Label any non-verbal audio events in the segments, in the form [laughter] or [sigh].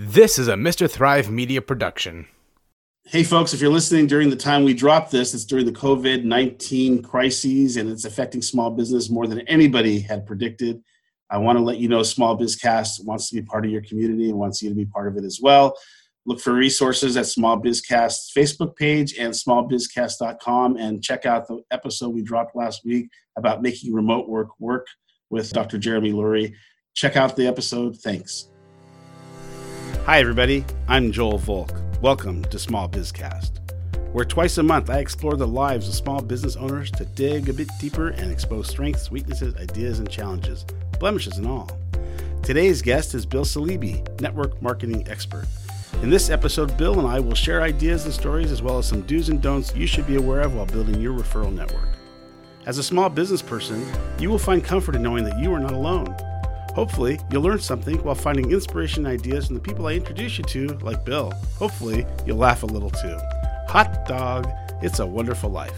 This is a Mr. Thrive Media production. Hey, folks, if you're listening during the time we dropped this, it's during the COVID 19 crises and it's affecting small business more than anybody had predicted. I want to let you know Small BizCast wants to be part of your community and wants you to be part of it as well. Look for resources at Small BizCast's Facebook page and smallbizcast.com and check out the episode we dropped last week about making remote work work with Dr. Jeremy Lurie. Check out the episode. Thanks. Hi, everybody. I'm Joel Volk. Welcome to Small BizCast, where twice a month I explore the lives of small business owners to dig a bit deeper and expose strengths, weaknesses, ideas, and challenges, blemishes, and all. Today's guest is Bill Salibi, network marketing expert. In this episode, Bill and I will share ideas and stories as well as some do's and don'ts you should be aware of while building your referral network. As a small business person, you will find comfort in knowing that you are not alone. Hopefully, you'll learn something while finding inspiration and ideas from the people I introduce you to, like Bill. Hopefully, you'll laugh a little too. Hot dog, it's a wonderful life.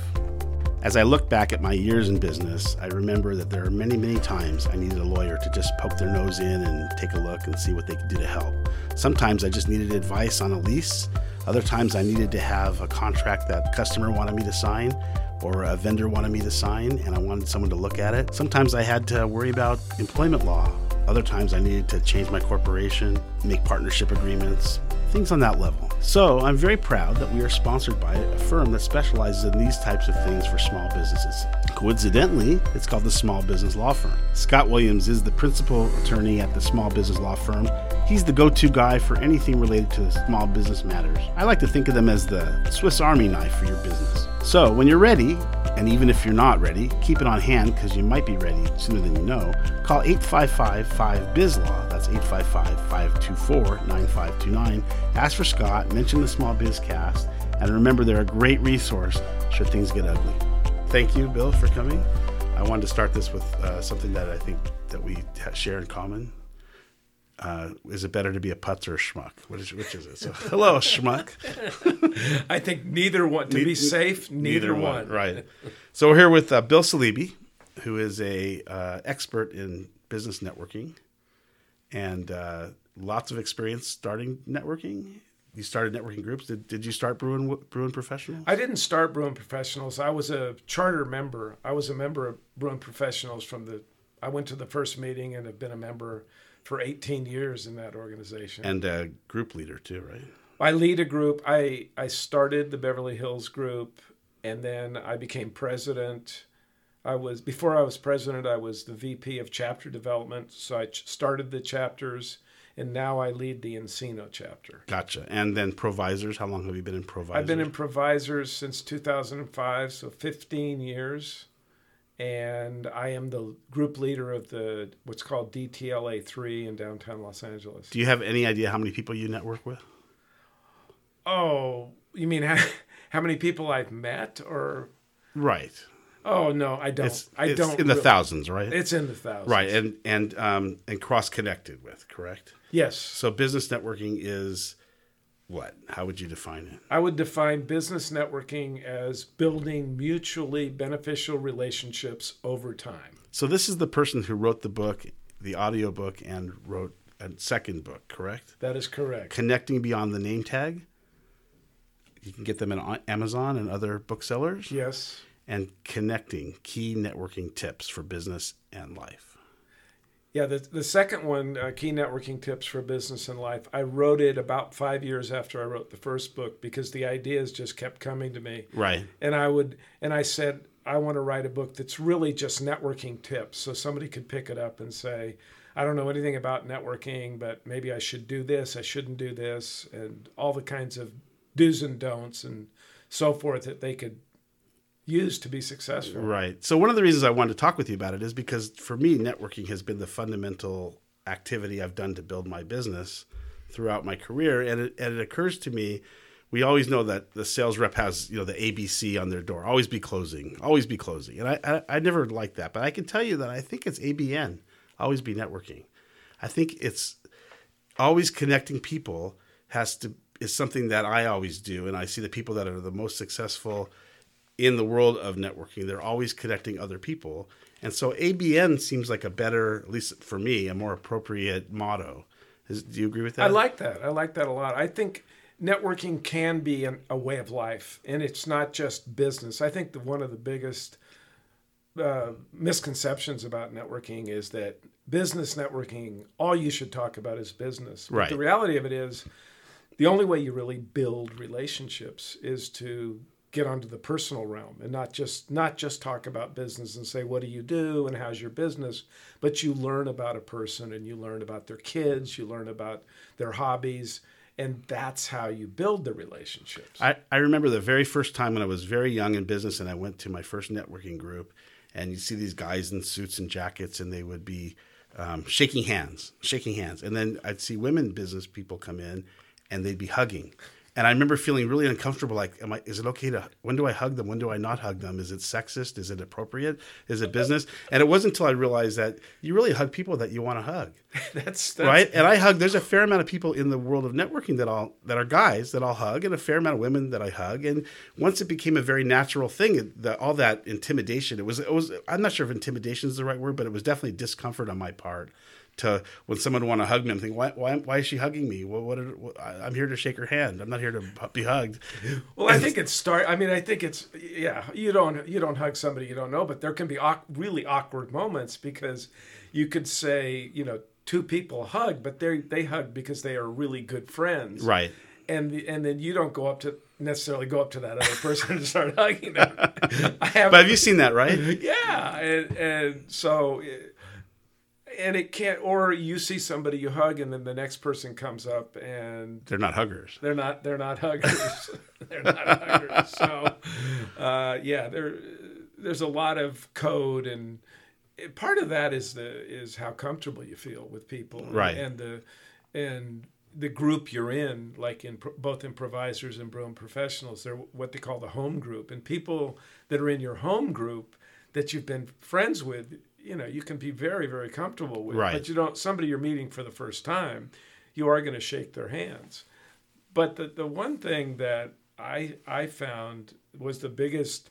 As I look back at my years in business, I remember that there are many, many times I needed a lawyer to just poke their nose in and take a look and see what they could do to help. Sometimes I just needed advice on a lease. Other times I needed to have a contract that customer wanted me to sign or a vendor wanted me to sign and I wanted someone to look at it. Sometimes I had to worry about employment law other times I needed to change my corporation, make partnership agreements, things on that level. So I'm very proud that we are sponsored by a firm that specializes in these types of things for small businesses. Coincidentally, it's called the Small Business Law Firm. Scott Williams is the principal attorney at the Small Business Law Firm. He's the go to guy for anything related to small business matters. I like to think of them as the Swiss Army knife for your business. So when you're ready, and even if you're not ready, keep it on hand because you might be ready sooner than you know. Call 855 5 BizLaw. That's 855 524 9529. Ask for Scott, mention the Small Biz Cast, and remember they're a great resource should things get ugly. Thank you, Bill, for coming. I wanted to start this with uh, something that I think that we share in common. Uh, is it better to be a putz or a schmuck? What is, which is it? So, hello, schmuck. [laughs] I think neither one. To ne- be safe, neither, neither one. one. Right. So we're here with uh, Bill Salibi, who is a uh, expert in business networking, and uh, lots of experience starting networking. You started networking groups. Did, did you start Bruin Bruin Professionals? I didn't start Bruin Professionals. I was a charter member. I was a member of Bruin Professionals from the. I went to the first meeting and have been a member for 18 years in that organization. And a group leader too, right? I lead a group. I, I started the Beverly Hills group and then I became president. I was before I was president, I was the VP of chapter development. So I started the chapters and now I lead the Encino chapter. Gotcha. And then Provisors, how long have you been in Provisors? I've been in Provisors since 2005, so 15 years and I am the group leader of the what's called DTLA three in downtown Los Angeles. Do you have any idea how many people you network with? Oh, you mean how, [laughs] how many people I've met, or right? Oh no, I don't. It's, I it's don't. in the really. thousands, right? It's in the thousands, right? And and um and cross connected with, correct? Yes. So business networking is what? How would you define it? I would define business networking as building mutually beneficial relationships over time. So this is the person who wrote the book, the audio book, and wrote a second book, correct? That is correct. Connecting Beyond the Name Tag. You can get them on Amazon and other booksellers. Yes. And connecting key networking tips for business and life. Yeah, the, the second one, uh, Key Networking Tips for Business and Life, I wrote it about five years after I wrote the first book because the ideas just kept coming to me. Right. And I would, and I said, I want to write a book that's really just networking tips. So somebody could pick it up and say, I don't know anything about networking, but maybe I should do this, I shouldn't do this, and all the kinds of do's and don'ts and so forth that they could use to be successful. Right. So one of the reasons I wanted to talk with you about it is because for me, networking has been the fundamental activity I've done to build my business throughout my career, and it, and it occurs to me. We always know that the sales rep has, you know, the ABC on their door. Always be closing. Always be closing. And I, I, I never liked that, but I can tell you that I think it's ABN. Always be networking. I think it's always connecting people has to is something that I always do, and I see the people that are the most successful in the world of networking. They're always connecting other people. And so ABN seems like a better, at least for me, a more appropriate motto Is, do you agree with that? I like that. I like that a lot. I think networking can be an, a way of life, and it's not just business. I think that one of the biggest uh, misconceptions about networking is that business networking, all you should talk about is business. But Right. the reality of it is, the only way you really build relationships is to get onto the personal realm and not just not just talk about business and say what do you do and how's your business but you learn about a person and you learn about their kids you learn about their hobbies and that's how you build the relationships I, I remember the very first time when I was very young in business and I went to my first networking group, and you see these guys in suits and jackets, and they would be um, shaking hands, shaking hands. And then I'd see women business people come in and they'd be hugging. And I remember feeling really uncomfortable. Like, am I? Is it okay to? When do I hug them? When do I not hug them? Is it sexist? Is it appropriate? Is it business? And it wasn't until I realized that you really hug people that you want to hug [laughs] that's, that's right? And I hug. There's a fair amount of people in the world of networking that I'll that are guys that I'll hug, and a fair amount of women that I hug. And once it became a very natural thing, it- the, all that intimidation. It was. It was. I'm not sure if intimidation is the right word, but it was definitely discomfort on my part. To when someone want to hug me, I'm thinking, why, why, why is she hugging me? What, what, are- what, I'm here to shake her hand. I'm not here to be hugged. Well, I think it's start. I mean, I think it's yeah. You don't you don't hug somebody you don't know, but there can be awk- really awkward moments because you could say you know two people hug, but they they hug because they are really good friends, Right. And the, and then you don't go up to necessarily go up to that other person [laughs] and start hugging them. I have, But have you seen that? Right. [laughs] yeah, and and so. And it can't, or you see somebody you hug, and then the next person comes up and They're not huggers. they're not they're not huggers. [laughs] they're not huggers. So uh, yeah, there there's a lot of code and part of that is the is how comfortable you feel with people Right. and the and the group you're in like in pro- both improvisers and Bruin professionals they're what they call the home group and people that are in your home group that you've been friends with you know you can be very very comfortable with Right. but you don't somebody you're meeting for the first time you are going to shake their hands but the, the one thing that I I found was the biggest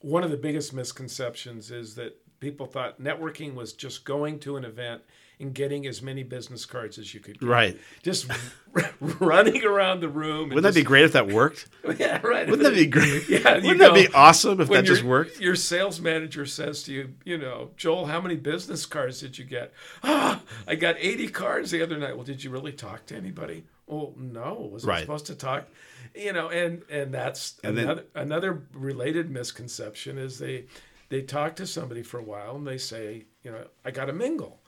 one of the biggest misconceptions is that people thought networking was just going to an event and getting as many business cards as you could get. Right. Just [laughs] running around the room. Wouldn't that be great if that worked? [laughs] Yeah, right. Wouldn't that be great? [laughs] Yeah, you Wouldn't that be awesome if that just worked? Your sales manager says to you, you know, Joel, how many business cards did you get? Ah, I got 80 cards the other night. Well, did you really talk to anybody? Well, no. Was I supposed to talk? You know, and and that's And then- another another related misconception is they they talk to somebody for a while and they say, you know, I got to mingle.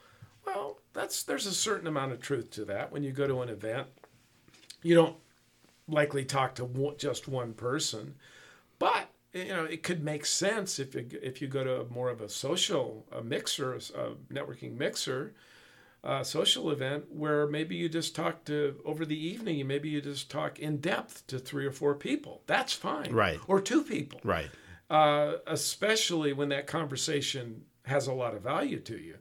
Well, that's there's a certain amount of truth to that. When you go to an event, you don't likely talk to just one person, but you know it could make sense if you, if you go to more of a social a mixer, a networking mixer, a social event where maybe you just talk to over the evening, maybe you just talk in depth to three or four people. That's fine, Right. Or two people, Right. uh, especially when that conversation has a lot of value to you.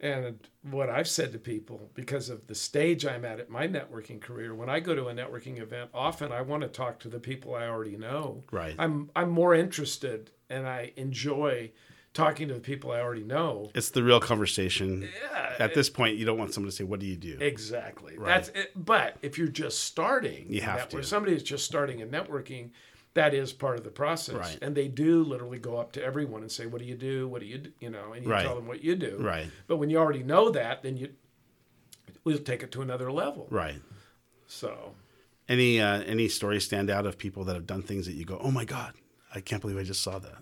And what I've said to people, because of the stage I'm at at my networking career, when I go to a networking event, often I want to talk to the people I already know. Right. I'm I'm more interested and I enjoy talking to the people I already know. It's the real conversation. Yeah, At this point, you don't want someone to say, "What do you do?" Exactly. Right. That's it. But if you're just starting, You have network- to. Somebody is just starting in networking. That is part of the process, Right. and they do literally go up to everyone and say, "What do you do? What do you do?" You know, and you Right. tell them what you do. Right. But when you already know that, then you we'll take it to another level. Right. So Any uh, any stories stand out of people that have done things that you go, "Oh my god, I can't believe I just saw that."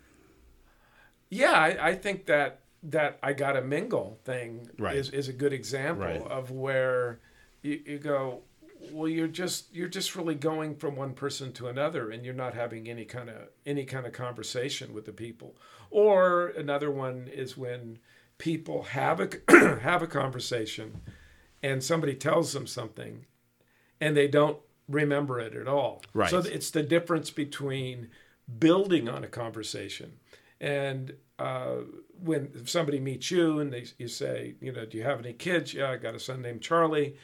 yeah, I, I think that that I got a mingle thing Right. is, is a good example Right. of where you, you go, well, you're just you're just really going from one person to another, and you're not having any kind of any kind of conversation with the people. Or another one is when people have a [clears throat] have a conversation, and somebody tells them something, and they don't remember it at all. Right. So it's the difference between building on a conversation and uh, when somebody meets you and they you say, you know, do you have any kids? Yeah, I got a son named Charlie.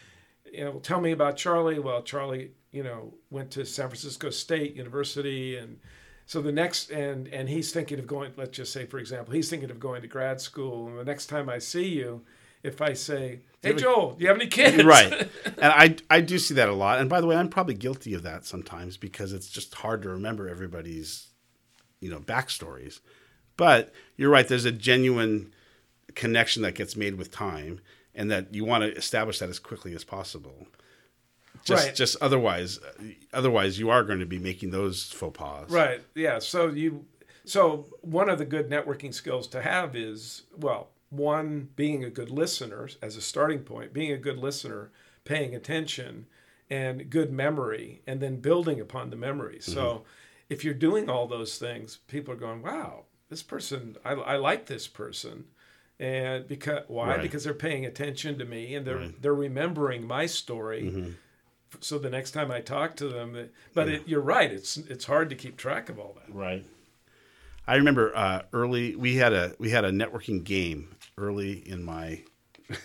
You know, tell me about Charlie. Well, Charlie, you know, went to San Francisco State University, and so the next and and he's thinking of going. Let's just say, for example, he's thinking of going to grad school. And the next time I see you, if I say, Hey Joel, do you have any kids? right [laughs] and i i do see that a lot and by the way i'm probably guilty of that sometimes because it's just hard to remember everybody's you know backstories but you're right there's a genuine connection that gets made with time and that you want to establish that as quickly as possible just Right. just otherwise otherwise you are going to be making those faux pas Right. Yeah. So you so one of the good networking skills to have is well, one being a good listener as a starting point, being a good listener, paying attention and good memory and then building upon the memory. So mm-hmm. if you're doing all those things, people are going, "Wow, this person I, I like this person." And because why? Right. Because they're paying attention to me and they're Right. they're remembering my story so the next time I talk to them, but it, you're right. It's it's hard to keep track of all that. Right. I remember uh, early we had a we had a networking game early in my [laughs]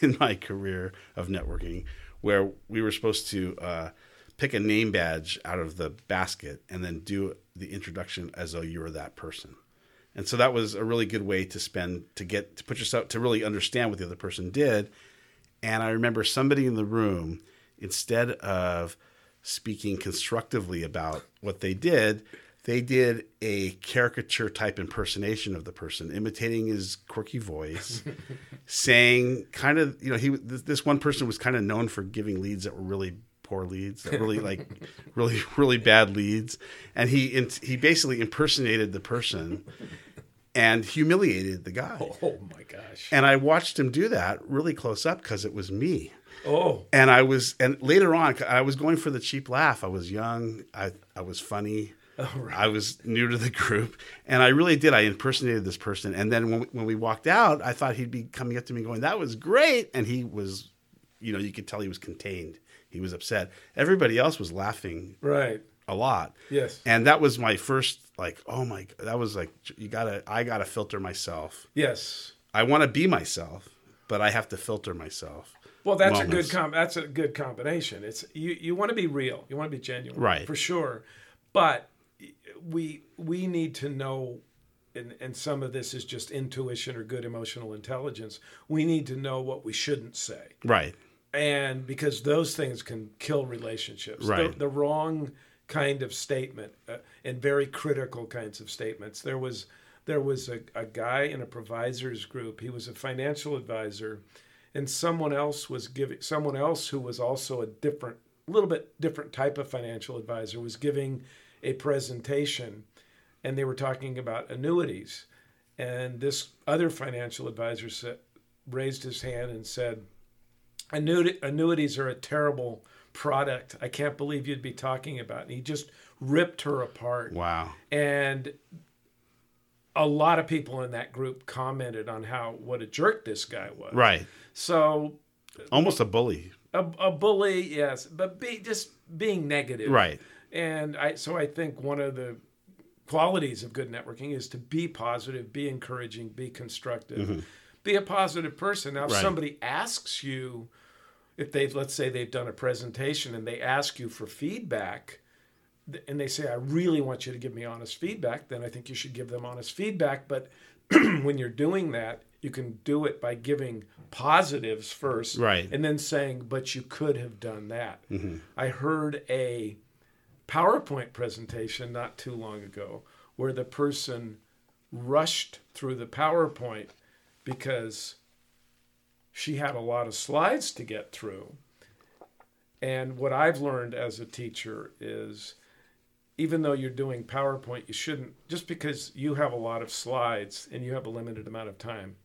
in my career of networking where we were supposed to uh, pick a name badge out of the basket and then do the introduction as though you were that person. And so that was a really good way to spend to get to put yourself to really understand what the other person did. And I remember somebody in the room, instead of speaking constructively about what they did, they did a caricature type impersonation of the person, imitating his quirky voice, [laughs] saying kind of, you know, he this one person was kind of known for giving leads that were really poor leads, that really like [laughs] really really bad leads, and he in- he basically impersonated the person and humiliated the guy. [laughs] Oh my gosh! And I watched him do that really close up because it was me. Oh, And I was, and later on, I was going for the cheap laugh. I was young. I, I was funny. Oh, right. I was new to the group, and I really did. I impersonated this person. And then when we, when we walked out, I thought he'd be coming up to me going, "That was great," and he was, you know, you could tell he was contained. He was upset. Everybody else was laughing right. A lot. Yes. And that was my first, like, oh my, that was like, you gotta, I gotta filter myself. Yes. I want to be myself, but I have to filter myself. Well, that's a good com- that's a good combination. It's you you want to be real. You want to be genuine. Right. For sure. But we we need to know and, and some of this is just intuition or good emotional intelligence. We need to know what we shouldn't say. Right. and because those things can kill relationships Right. the, the wrong kind of statement uh, and very critical kinds of statements. There was there was a, a guy in a provisors group. He was a financial advisor and someone else was giving someone else who was also a different a little bit different type of financial advisor was giving a presentation and they were talking about annuities. And this other financial advisor said, raised his hand and said Annuity, annuities are a terrible product. I can't believe you'd be talking about. And he just ripped her apart. Wow. And a lot of people in that group commented on how what a jerk this guy was. Right. So Almost a bully. a, a bully, yes, but be just being negative. Right. And I so I think one of the qualities of good networking is to be positive, be encouraging, be constructive, be a positive person. Now, if Mm-hmm. Right. somebody asks you, if they've let's say they've done a presentation and they ask you for feedback, and they say, "I really want you to give me honest feedback," then I think you should give them honest feedback. But [clears throat] when you're doing that, you can do it by giving positives first, Right. and then saying, "But you could have done that." Mm-hmm. I heard a PowerPoint presentation not too long ago where the person rushed through the PowerPoint because she had a lot of slides to get through. And what I've learned as a teacher is even though you're doing PowerPoint, you shouldn't, just because you have a lot of slides and you have a limited amount of time,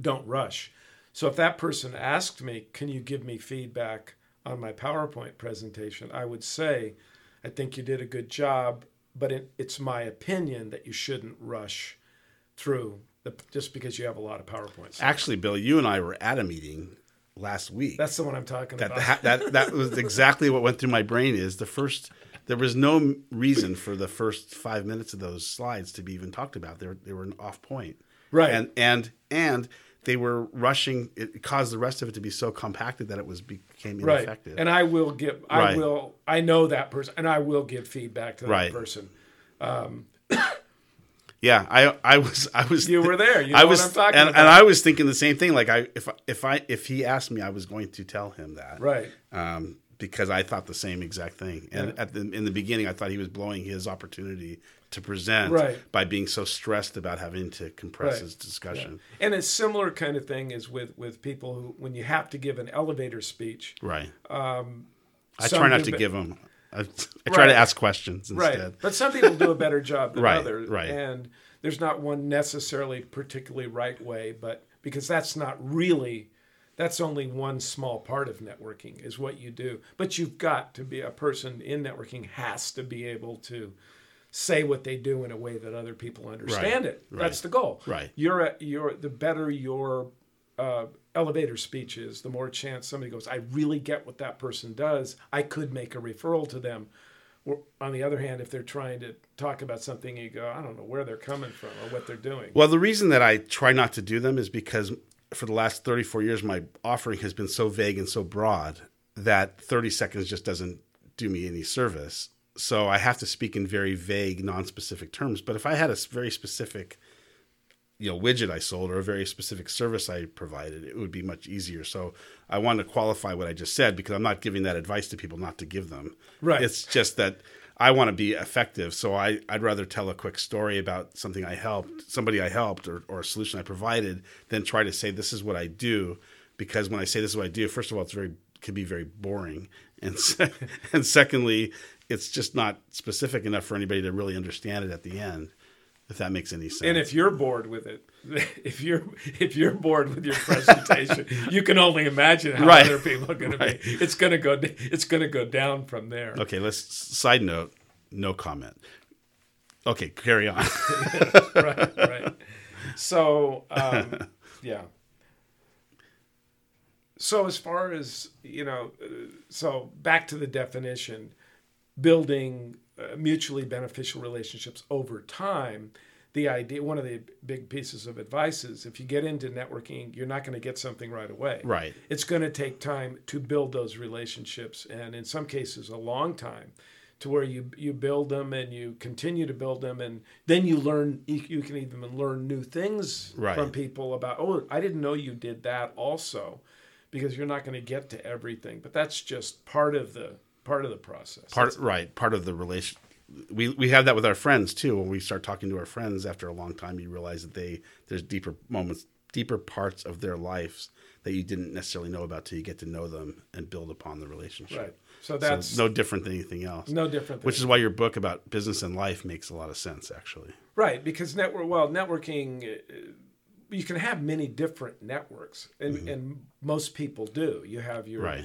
don't rush. So if that person asked me, Can you give me feedback on my PowerPoint presentation? I would say, I think you did a good job, but it, it's my opinion that you shouldn't rush through the, just because you have a lot of PowerPoints. Actually, Bill, you and I were at a meeting last week. That's the one I'm talking that, about. that that was exactly what went through my brain. Is the first there was no reason for the first five minutes of those slides to be even talked about. They were they were off point, Right. And and and they were rushing. It caused the rest of it to be so compacted that it was became right. ineffective. And I will give, I Right. will, I know that person, and I will give feedback to that Right. person. yeah, Yeah, I I was I was You were there. You know I what was I'm talking and, about. and I was thinking the same thing. Like I if if I if he asked me, I was going to tell him that. Right. Um, because I thought the same exact thing. And Yeah. at the in the beginning, I thought he was blowing his opportunity to present Right. by being so stressed about having to compress Right. his discussion. And a similar kind of thing is with with people who, when you have to give an elevator speech, Right. um, I try not to give him. I, [laughs] I try Right. to ask questions instead. right? But some people do a better [laughs] job than Right, others, right. And there's not one necessarily particularly right way, but because that's not really. That's only one small part of networking is what you do. But you've got to be a person in networking has to be able to say what they do in a way that other people understand it. right. That's the goal. Right. You're a, you're the better your uh, elevator speech is, the more chance somebody goes, I really get what that person does. I could make a referral to them. Or, on the other hand, if they're trying to talk about something, you go, I don't know where they're coming from or what they're doing. Well, the reason that I try not to do them is because for the last 34 years, my offering has been so vague and so broad that 30 seconds just doesn't do me any service. So I have to speak in very vague, non-specific terms. But if I had a very specific, you know, widget I sold or a very specific service I provided, it would be much easier. So I want to qualify what I just said because I'm not giving that advice to people not to give them. Right. It's just that I want to be effective. So I, I'd rather tell a quick story about something I helped, somebody I helped, or, or a solution I provided, than try to say this is what I do. Because when I say this is what I do, first of all, it's very can be very boring, and [laughs] se- and secondly, it's just not specific enough for anybody to really understand it at the end. If that makes any sense. and if you're bored with it, [laughs] if you're if you're bored with your presentation, [laughs] you can only imagine how Right. other people are going to be. It's going to go. It's going to go down from there. okay, let's side note, no comment. Okay, carry on. [laughs] right, right. So, um, yeah. So, as far as you know, uh, so back to the definition, building Uh, mutually beneficial relationships over time. The idea, one of the big pieces of advice is if you get into networking, you're not going to get something right away. Right. It's going to take time to build those relationships, and in some cases, a long time to where you you build them and you continue to build them and then you learn you, you can even learn new things Right. from people about oh I didn't know you did that also because you're not going to get to everything but that's just part of the part of the process. Part That's- right part of the relation we we have that with our friends too. When we start talking to our friends after a long time you realize that they there's deeper moments deeper parts of their lives that you didn't necessarily know about till you get to know them and build upon the relationship. Right. So so that's no different than anything else. No different than which is why your book about business and life makes a lot of sense actually. Right, because network well, networking uh, you can have many different networks, and and most people do. You have your right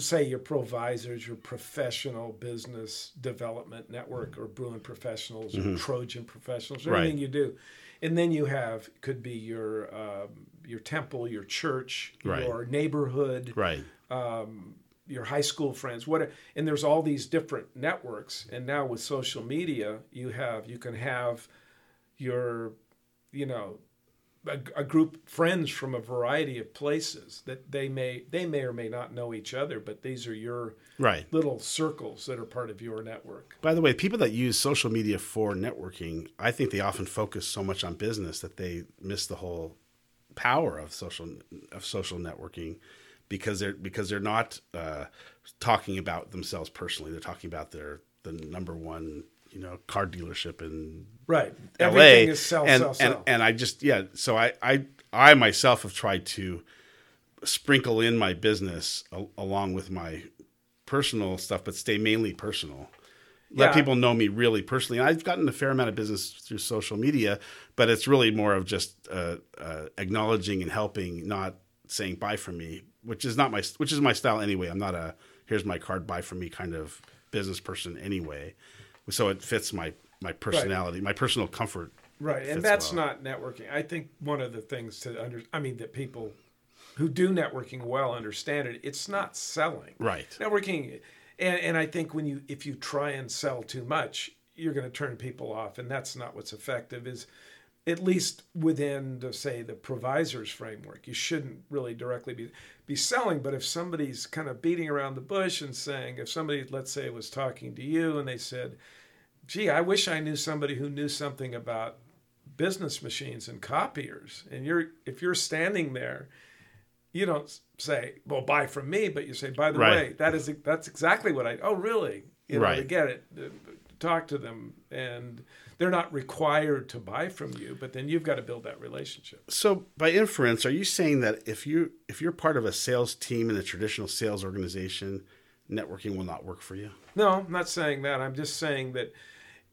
say your provisors, your professional business development network, or Bruin professionals, or Trojan professionals, Right. everything you do, and then you have could be your um, your temple, your church, Right. your neighborhood, right um, your high school friends what and there's all these different networks and now with social media you have you can have your you know a, a group friends from a variety of places that they may they may or may not know each other but these are your right little circles that are part of your network By the way, people that use social media for networking, I think they often focus so much on business that they miss the whole power of social of social networking because they're because they're not uh, talking about themselves personally. They're talking about their the number one you know car dealership in right LA. everything is sell and, sell sell and and I just yeah. So I I I myself have tried to sprinkle in my business a, along with my personal stuff, but stay mainly personal. Let Yeah. people know me really personally. And I've gotten a fair amount of business through social media, but it's really more of just uh, uh, acknowledging and helping, not saying "buy from me," which is not my which is my style anyway. I'm not a here's my card, buy from me kind of business person anyway. So it fits my my personality, my personal comfort. Right, and that's well. not networking. I think one of the things to under, I mean, that people who do networking well understand it. It's not selling. Right. Networking, and and I think when you if you try and sell too much, you're going to turn people off, and that's not what's effective. Is at least within the say the provisor's framework, you shouldn't really directly be be selling. But if somebody's kind of beating around the bush and saying, if somebody, let's say, was talking to you and they said, gee, I wish I knew somebody who knew something about business machines and copiers, and you're if you're standing there, you don't say, "Well, buy from me," but you say, "By the Right. way, that is that's exactly what I." Oh, really? You know, to get it, talk to them, and they're not required to buy from you, but then you've got to build that relationship. So by inference, are you saying that if you if you're part of a sales team in a traditional sales organization, networking will not work for you? No, I'm not saying that. I'm just saying that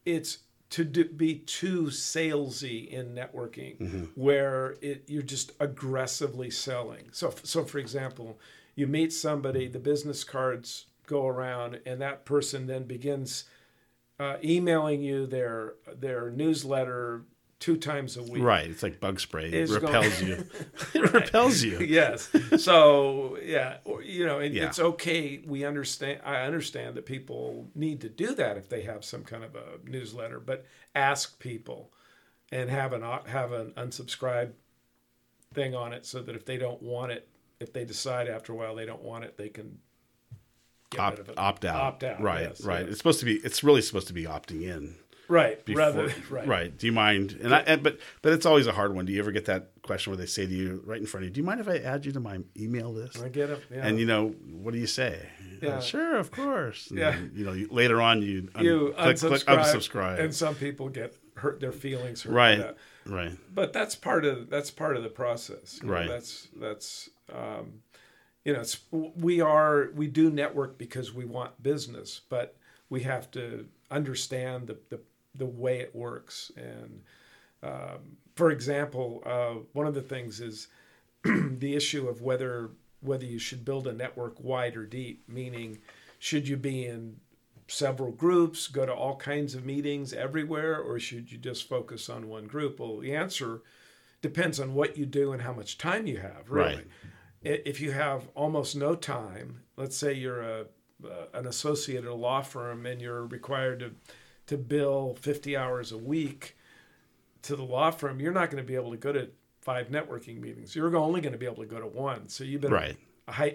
it's to do, be too salesy in networking, mm-hmm. where it, you're just aggressively selling. So, so for example, you meet somebody, the business cards go around, and that person then begins uh, emailing you their their newsletter two times a week. Right. It's like bug spray. It repels going- you. [laughs] it repels you. [laughs] yes. So yeah, you know, it, Yeah. it's okay. We understand. I understand that people need to do that if they have some kind of a newsletter, but ask people and have an have an unsubscribe thing on it so that if they don't want it, if they decide after a while they don't want it, they can Opt, rid of it. opt out. Opt out. Right. yes, right. yes. It's supposed to be. It's really supposed to be opting in. right. Before, Rather. [laughs] right. Right. Do you mind? And I, and, but but it's always a hard one. Do you ever get that question where they say to you right in front of you, "Do you mind if I add you to my email list?" I get it. Yeah. And you know, what do you say? Yeah. Uh, sure, of course. And Yeah. then, you know, you, later on you, un- you click, unsubscribe, click unsubscribe. and some people get hurt. Their feelings hurt. right. that. Right. but that's part of that's part of the process you know, Right. that's that's um, you know we are we do network because we want business but we have to understand the the, the way it works and um, for example uh, one of the things is [clears throat] the issue of whether whether you should build a network wide or deep meaning should you be in several groups, go to all kinds of meetings everywhere, or should you just focus on one group? Well, the answer depends on what you do and how much time you have. Really, Right. If you have almost no time, let's say you're a uh, an associate at a law firm and you're required to to bill 50 hours a week to the law firm, you're not going to be able to go to five networking meetings. You're only going to be able to go to one. So you've been Right.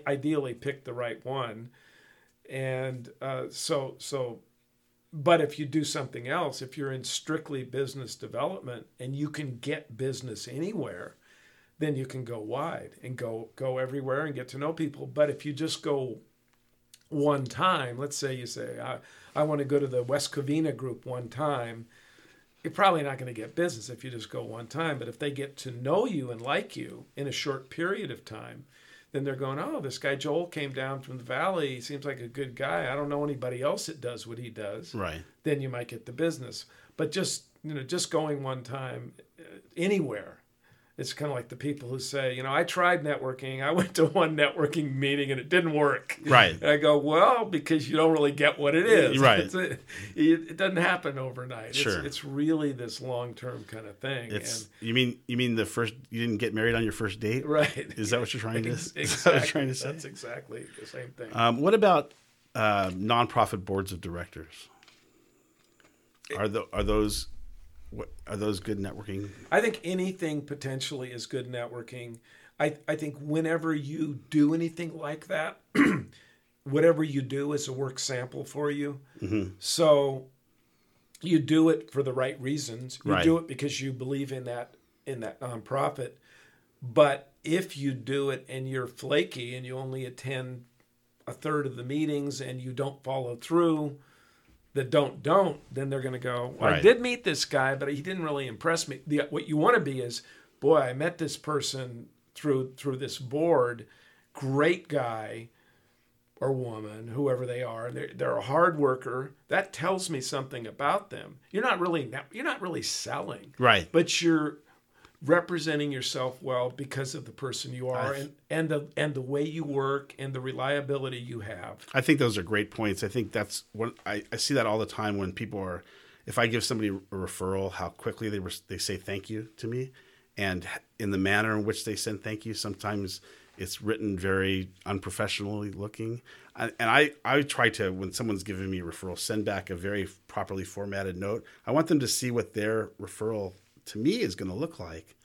ideally pick the right one and uh, so so but if you do something else if you're in strictly business development and you can get business anywhere then you can go wide and go go everywhere and get to know people but if you just go one time let's say you say i, I want to go to the west covina group one time you're probably not going to get business if you just go one time but if they get to know you and like you in a short period of time then they're going, oh, this guy Joel came down from the valley. He seems like a good guy. I don't know anybody else that does what he does. Right. Then you might get the business. But just you know, just going one time uh, anywhere, it's kind of like the people who say, you know, I tried networking. I went to one networking meeting and it didn't work. Right. And I go, well, because you don't really get what it is. Right. [laughs] It's a- it, it doesn't happen overnight. Sure. It's, it's really this long term kind of thing. It's you mean you mean the first you didn't get married on your first date? right. Is that what you're trying to? Ex- [laughs] Is that what you're Exactly. trying to say? That's exactly the same thing. Um, what about uh, nonprofit boards of directors? Are the are those what, are those good networking? I think anything potentially is good networking. I, I think whenever you do anything like that, [clears throat] whatever you do is a work sample for you. Mm-hmm. So you do it for the right reasons. You Right. do it because you believe in that in that nonprofit. But if you do it and you're flaky and you only attend a third of the meetings and you don't follow through, that don't don't, then they're going to go. Well, I did meet this guy, but he didn't really impress me. The, what you want to be is, boy, I met this person through through this board, great guy or woman, whoever they are. They're, they're a hard worker. That tells me something about them. You're not really you're not really selling, Right. but you're representing yourself well because of the person you are and and the and the way you work and the reliability you have. I think those are great points. I think that's what I, I see that all the time when people are. If I give somebody a referral, how quickly they res- they say thank you to me, and in the manner in which they send thank you. Sometimes it's written very unprofessionally looking, and and I I try to when someone's giving me a referral, send back a very properly formatted note. I want them to see what their referral to me is going to look like.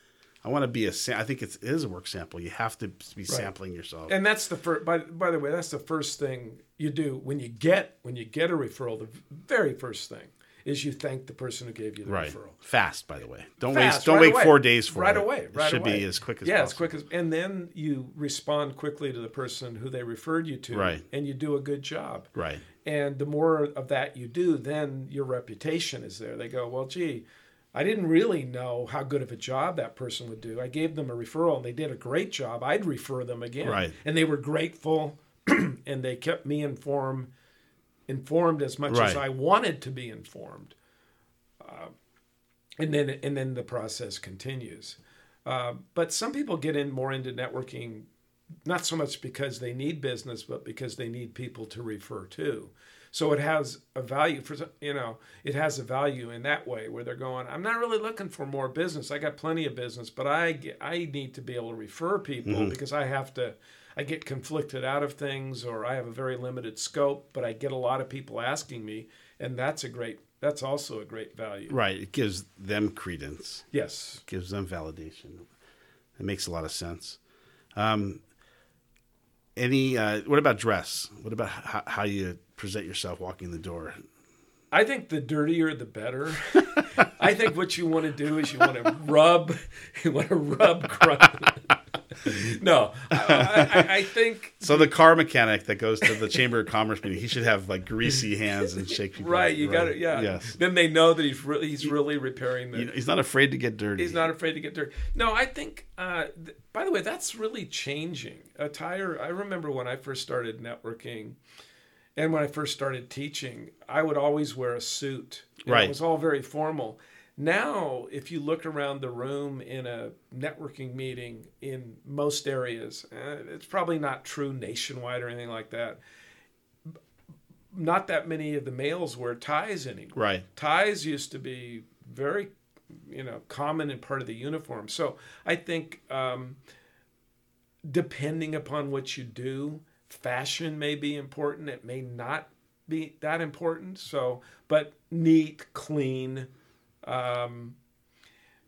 I want to be a. sa- I think it's, it is a work sample. You have to be sampling yourself. And that's the first. By by the way, that's the first thing you do when you get when you get a referral. The very first thing is you thank the person who gave you the Right. referral. Fast, by the way. Don't Fast, waste. Don't right wait away. four days for right it. away. It Right should away. be as quick as possible. yeah, possible. as quick as, and then you respond quickly to the person who they referred you to, Right. And you do a good job, Right. And the more of that you do, then your reputation is there. They go, well, gee, I didn't really know how good of a job that person would do. I gave them a referral and they did a great job. I'd refer them again. Right. And they were grateful [clears throat] and they kept me informed informed as much as I wanted to be informed. Uh, and then and then the process continues. Uh, but some people get in more into networking not so much because they need business, but because they need people to refer to. So it has a value for you know it has a value in that way where they're going. I'm not really looking for more business. I got plenty of business, but I get, I need to be able to refer people because I have to. I get conflicted out of things, or I have a very limited scope. But I get a lot of people asking me, and that's a great. That's also a great value. Right. It gives them credence. Yes. Gives them validation. It makes a lot of sense. Um, any? Uh, what about dress? What about how, how you present yourself walking the door? I think the dirtier the better. [laughs] I think what you want to do is you want to rub, [laughs] you want to rub. [laughs] No, I, I, I think So the car mechanic that goes to the Chamber of Commerce meeting, he should have like greasy hands and shake people. right. You got it. Yeah. Yes. Then they know that he's really he's really repairing the. He's not afraid to get dirty. He's not afraid to get dirty. No, I think. Uh, th- by the way, that's really changing. Attire. I remember when I first started networking, and when I first started teaching, I would always wear a suit. Right. It was all very formal. Now, if you look around the room in a networking meeting in most areas, uh, it's probably not true nationwide or anything like that. Not that many of the males wear ties anymore Right. ties used to be very you know common and part of the uniform so i think um, depending upon what you do fashion may be important it may not be that important so but neat clean um,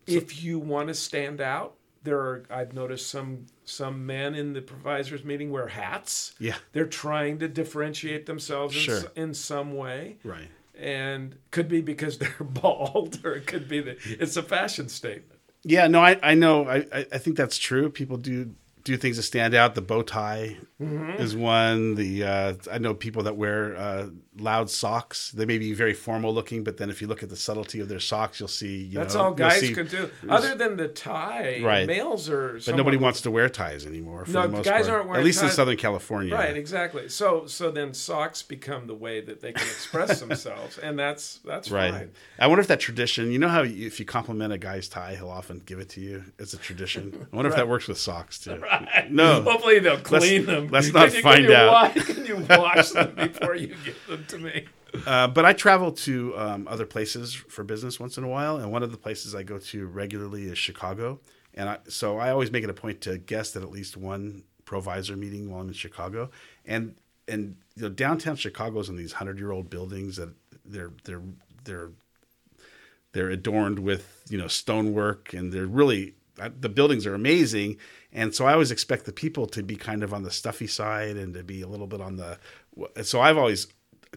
if you want to stand out there are i've noticed some some men in the provisors meeting wear hats Yeah. they're trying to differentiate themselves in, Sure. s- in some way Right. and could be because [laughs] they're bald or it could be that it's a fashion statement Yeah. No, I, I know. I I think that's true. People do do things to stand out. The bow tie Mm-hmm. is one. The uh, I know people that wear uh, loud socks. They may be very formal looking, but then if you look at the subtlety of their socks, you'll see. You that's know, all guys see- can do other than the tie Right. males are But nobody wants to wear ties anymore. For No, guys part. aren't wearing At least in. Southern California. right exactly so so then socks become the way that they can express themselves and that's that's Right. fine I wonder if that tradition, you know how you, if you compliment a guy's tie, he'll often give it to you. It's a tradition. I wonder if that works with socks too. [laughs] No. hopefully they'll clean them let's not Can you- find can you out. can you wash them before you give them to me Uh, but I travel to um, other places for business once in a while, and one of the places I go to regularly is Chicago. And I, so I always make it a point to guest at at least one provisor meeting while I'm in Chicago. And and you know, downtown Chicago's in these hundred year old buildings that they're they're they're they're adorned with you know stonework, and they're really the buildings are amazing. And so I always expect the people to be kind of on the stuffy side and to be a little bit on the. So I've always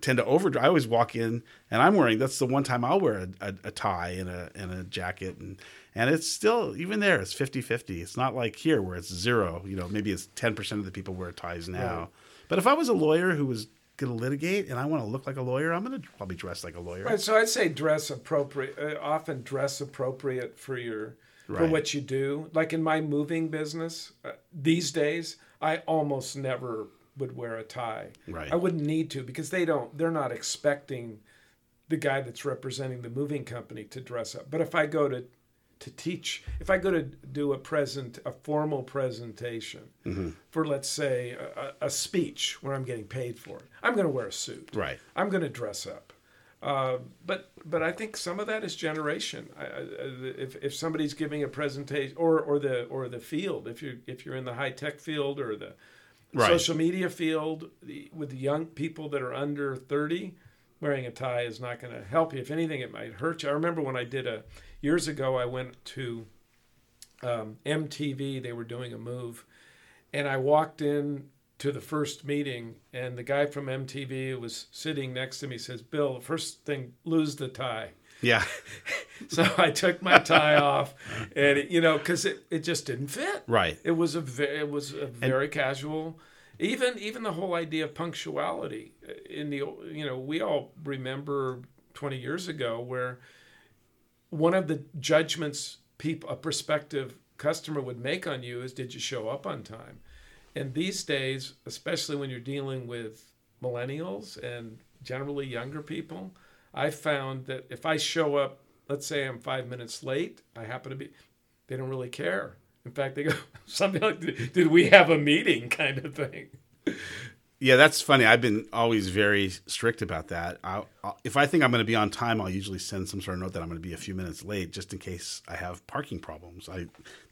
tend to overdrive. I always walk in and I'm wearing. That's the one time I'll wear a, a, a tie and a and a jacket and and it's still even there. It's 50-50. It's not like here where it's zero. You know, maybe it's ten percent of the people wear ties now. Right. But if I was a lawyer who was going to litigate and I want to look like a lawyer, I'm going to probably dress like a lawyer. Right, so I'd say dress appropriate. Uh, often dress appropriate for your for what you do. Like in my moving business uh, these days, I almost never would wear a tie. Right. I wouldn't need to because they don't. They're not expecting the guy that's representing the moving company to dress up. But if I go to to teach, if I go to do a present, a formal presentation Mm-hmm. for, let's say, a, a a speech where I'm getting paid for it, I'm going to wear a suit. Right. I'm going to dress up. Uh, but but I think some of that is generation. I, I, if if somebody's giving a presentation or or the or the field, if you if you're in the high tech field or the Right. social media field the, with the young people that are under 30, wearing a tie is not going to help you. If anything, it might hurt you. I remember when I did a years ago, I went to um, MTV. They were doing a move, and I walked in to the first meeting, and the guy from MTV was sitting next to me. Says, "Bill, the first thing, lose the tie." Yeah. [laughs] So I took my tie off, and it, you know, because it, it just didn't fit. Right. It was a ve- it was a very casual. Even even the whole idea of punctuality uh, in the you know we all remember 20 years ago where one of the judgments people a prospective customer would make on you is did you show up on time and these days especially when you're dealing with millennials and generally younger people i found that if i show up let's say i'm five minutes late i happen to be they don't really care in fact they go [laughs] something like did we have a meeting [laughs] kind of thing Yeah, that's funny. I've been always very strict about that. I'll, if I think I'm going to be on time, I'll usually send some sort of note that I'm going to be a few minutes late, just in case I have parking problems. I,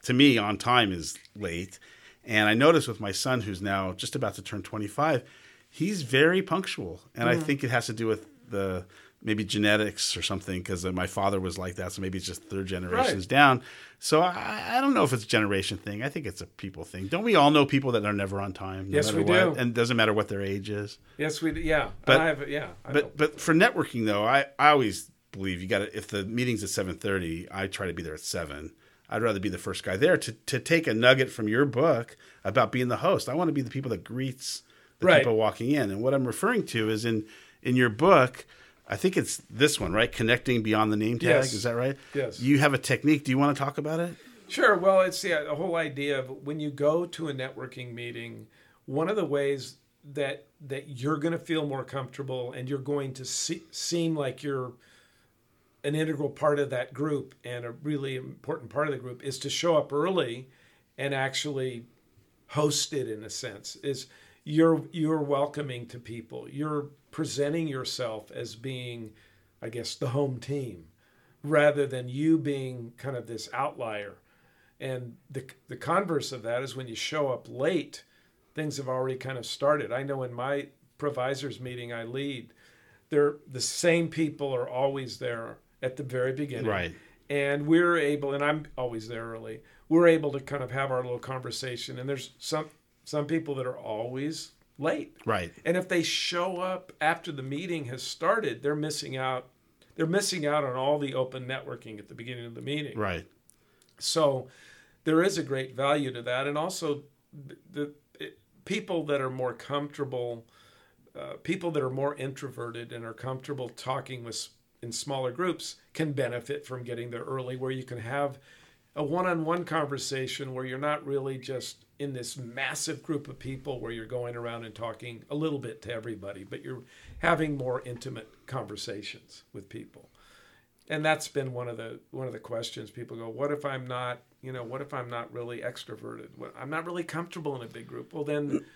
to me, on time is late, and I notice with my son, who's now just about to turn 25, he's very punctual, and I mm. think it has to do with the maybe genetics or something because uh, my father was like that, so maybe it's just third generations Right. down. So I, I don't know if it's a generation thing. I think it's a people thing. Don't we all know people that are never on time? no Yes, we what? do. and it doesn't matter what their age is. yes we yeah But- I have, yeah I. But but for networking though, I, I always believe you got to if the meeting's at seven thirty, I try to be there at seven. I'd rather be the first guy there to to take a nugget from your book about being the host. I want to be the people that greets the Right. people walking in. And what I'm referring to is in in your book. I think it's this one, right? Connecting beyond the name tag. Yes. Is that right? Yes. You have a technique. Do you want to talk about it? Sure. Well, it's yeah, the whole idea of when you go to a networking meeting, one of the ways that that you're going to feel more comfortable and you're going to see, seem like you're an integral part of that group and a really important part of the group is to show up early and actually host it in a sense is you're you're welcoming to people. You're presenting yourself as being i guess the home team rather than you being kind of this outlier. And the the converse of that is when you show up late things have already kind of started. I know in my provisors meeting i lead they're the same people are always there at the very beginning Right. and we're able and i'm always there early we're able to kind of have our little conversation and there's some some people that are always late Right. and if they show up after the meeting has started they're missing out they're missing out on all the open networking at the beginning of the meeting Right. so there is a great value to that, and also the, it, people that are more comfortable, uh, people that are more introverted and are comfortable talking with in smaller groups can benefit from getting there early, where you can have a one-on-one conversation where you're not really just in this massive group of people where you're going around and talking a little bit to everybody, but you're having more intimate conversations with people. And that's been one of the one of the questions. People go what if i'm not you know what if i'm not really extroverted? What, i'm not really comfortable in a big group. Well then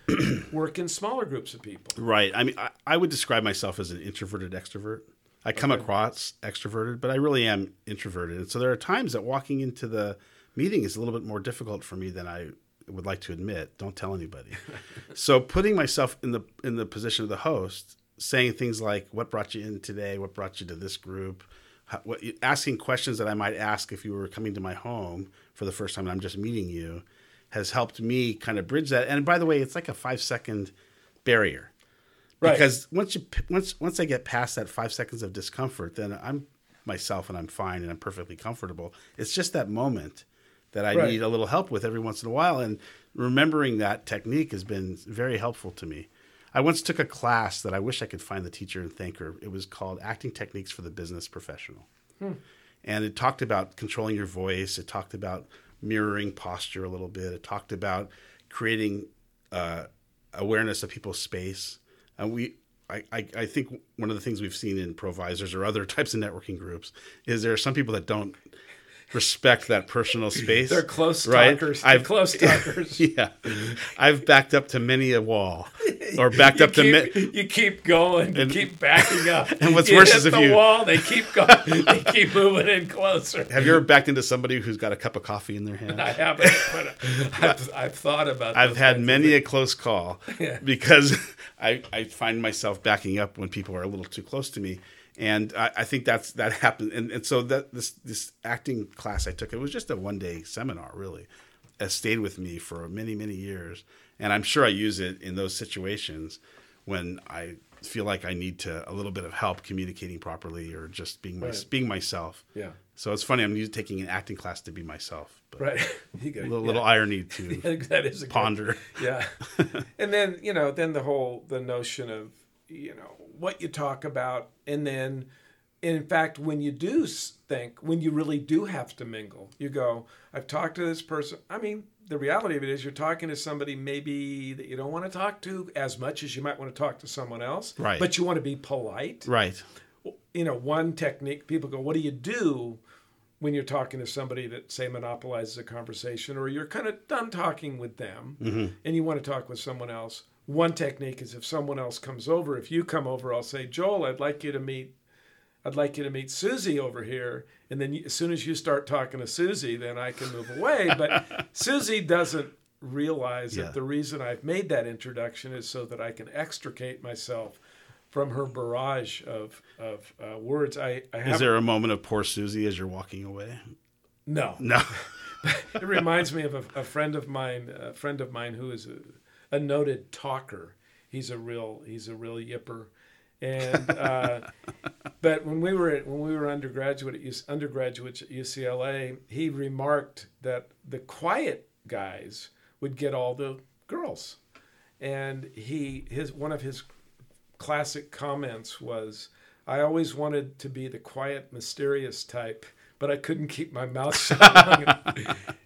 work in smaller groups of people. Right. I mean, I, I would describe myself as an introverted extrovert. I come across extroverted, but I really am introverted. And so there are times that walking into the meeting is a little bit more difficult for me than I would like to admit. Don't tell anybody. [laughs] so putting myself in the in the position of the host, saying things like, "What brought you in today? What brought you to this group?" How, what, asking questions that I might ask if you were coming to my home for the first time and I'm just meeting you, has helped me kind of bridge that. And by the way, it's like a five second barrier Right. because once you once once I get past that five seconds of discomfort, then I'm myself and I'm fine and I'm perfectly comfortable. It's just that moment that I Right. need a little help with every once in a while, and remembering that technique has been very helpful to me. I once took a class that I wish I could find the teacher and thank her. It was called Acting Techniques for the Business Professional. And it talked about controlling your voice. It talked about mirroring posture a little bit. It talked about creating uh, awareness of people's space. And we, I, I, I think one of the things we've seen in provisors or other [laughs] types of networking groups is there are some people that don't respect that personal space. they're close right? talkers they're I've- close [laughs] talkers yeah, I've backed up to many a wall, [laughs] or backed you up to. keep, Ma- you keep going you keep backing up [laughs] And what's you worse is if the you- wall they keep going they keep moving in closer have you ever backed into somebody who's got a cup of coffee in their hand? i haven't but I've, I've thought about I've had many a close call Yeah. because I, I find myself backing up when people are a little too close to me. And I, I think that's that happened. And, and so that this this acting class I took, it was just a one day seminar really. has stayed with me for many, many years. and I'm sure I use it in those situations when I feel like I need to a little bit of help communicating properly or just being my, Right. being myself. Yeah. So it's funny. I'm using, taking an acting class to be myself. But Right. [laughs] you go, A little, yeah. little irony to [laughs] that is a good- ponder. yeah [laughs] and then you know then the whole the notion of you know what you talk about and then in fact when you do think when you really do have to mingle you go i've talked to this person i mean the reality of it is you're talking to somebody maybe that you don't want to talk to as much as you might want to talk to someone else Right. but you want to be polite Right. you know, one technique, people go, what do you do when you're talking to somebody that, say, monopolizes a conversation or you're kind of done talking with them mm-hmm. and you want to talk with someone else? One technique is if someone else comes over, if you come over, I'll say, Joel, I'd like you to meet. I'd like you to meet Susie over here, and then as soon as you start talking to Susie, then I can move away. But [laughs] Susie doesn't realize Yeah. that the reason I've made that introduction is so that I can extricate myself from her barrage of of uh, words. I, I Is there a moment of poor Susie as you're walking away? no. No. [laughs] It reminds me of a, a friend of mine, a friend of mine who is a, a noted talker. He's a real he's a real yipper, and uh, [laughs] but when we were at, when we were undergraduate at UC, undergraduates at UCLA, he remarked that the quiet guys would get all the girls, and he his one of his classic comments was, "I always wanted to be the quiet, mysterious type." But I couldn't keep my mouth [laughs] shut.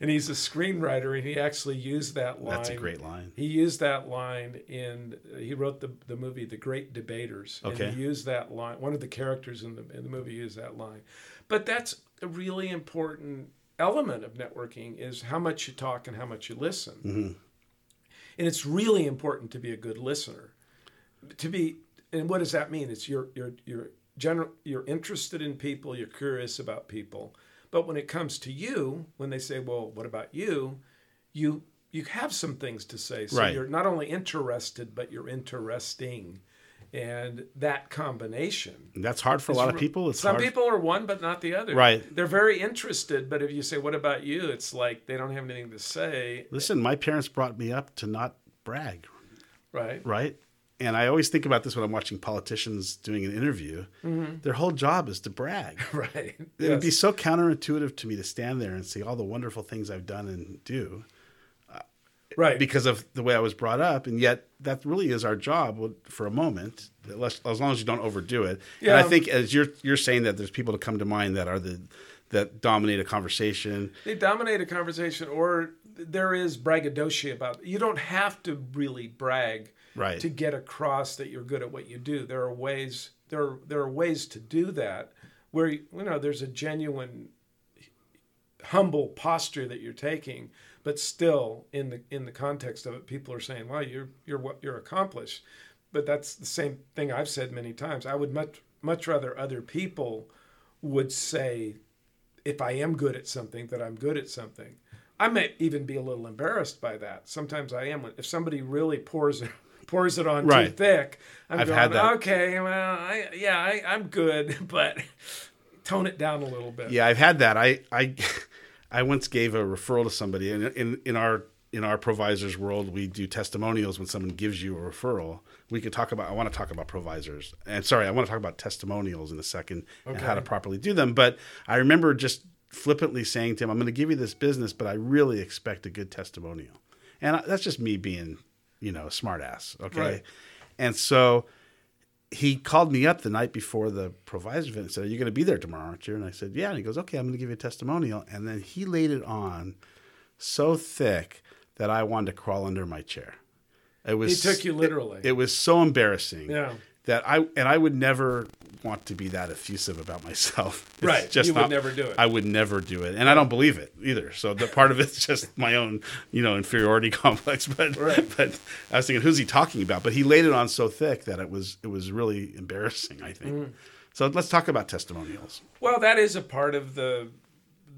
and he's a screenwriter, and he actually used that line. That's a great line. He used that line in. He wrote the the movie The Great Debaters. Okay. And he used that line. One of the characters in the in the movie used that line. But that's a really important element of networking is how much you talk and how much you listen. Mm-hmm. And it's really important to be a good listener. To be and what does that mean? It's your your you're general you're interested in people, you're curious about people. But when it comes to you, when they say, "Well, what about you?" you you have some things to say. So Right. you're not only interested, but you're interesting. And that combination. And that's hard for a lot of people. It's Some hard. people are one, but not the other. Right. They're very interested, but if you say, "What about you?" It's like they don't have anything to say. Listen, my parents brought me up to not brag, Right. right? And I always think about this when I'm watching politicians doing an interview. Mm-hmm. Their whole job is to brag. [laughs] Right. It would be so counterintuitive to me to stand there and see all the wonderful things I've done and do uh, right. because of the way I was brought up. And yet, that really is our job for a moment, as long as you don't overdo it. And I think as you're you're saying that there's people to come to mind that are the that dominate a conversation. they dominate a conversation or there is braggadocio about you don't have to really brag Right. to get across that you're good at what you do there are ways there are, there are ways to do that where you know there's a genuine humble posture that you're taking but still in the in the context of it people are saying wow you're you're what you're accomplished but that's the same thing I've said many times I would much much rather other people would say if I am good at something, that I'm good at something. I may even be a little embarrassed by that. Sometimes I am. If somebody really pours pours it on too thick, I'm I've going, had that. okay, well, I, yeah, I, I'm good, [laughs] but tone it down a little bit. Yeah, I've had that. I I [laughs] I once gave a referral to somebody, and in in our in our provisors world, we do testimonials when someone gives you a referral. We could talk about. I want to talk about provisors, and sorry, I want to talk about testimonials in a second and how to properly do them. But I remember just flippantly saying to him, "I'm going to give you this business, but I really expect a good testimonial," and I- that's just me being, you know, smartass. Okay, Right. and so he called me up the night before the provisor event and said, Are you going to be there tomorrow, aren't you? And I said, Yeah. And he goes, Okay, I'm going to give you a testimonial. And then he laid it on so thick that I wanted to crawl under my chair. It was, He took you literally. It, was so embarrassing. Yeah. That I and I would never want to be that effusive about myself. [laughs] It's Right. You would never do it. I would never do it, and I don't believe it either. So the part of it's just my own, you know, inferiority [laughs] complex. But Right. but I was thinking, who's he talking about? But he laid it on so thick that it was it was really embarrassing. I think. Mm. So let's talk about testimonials. Well, that is a part of the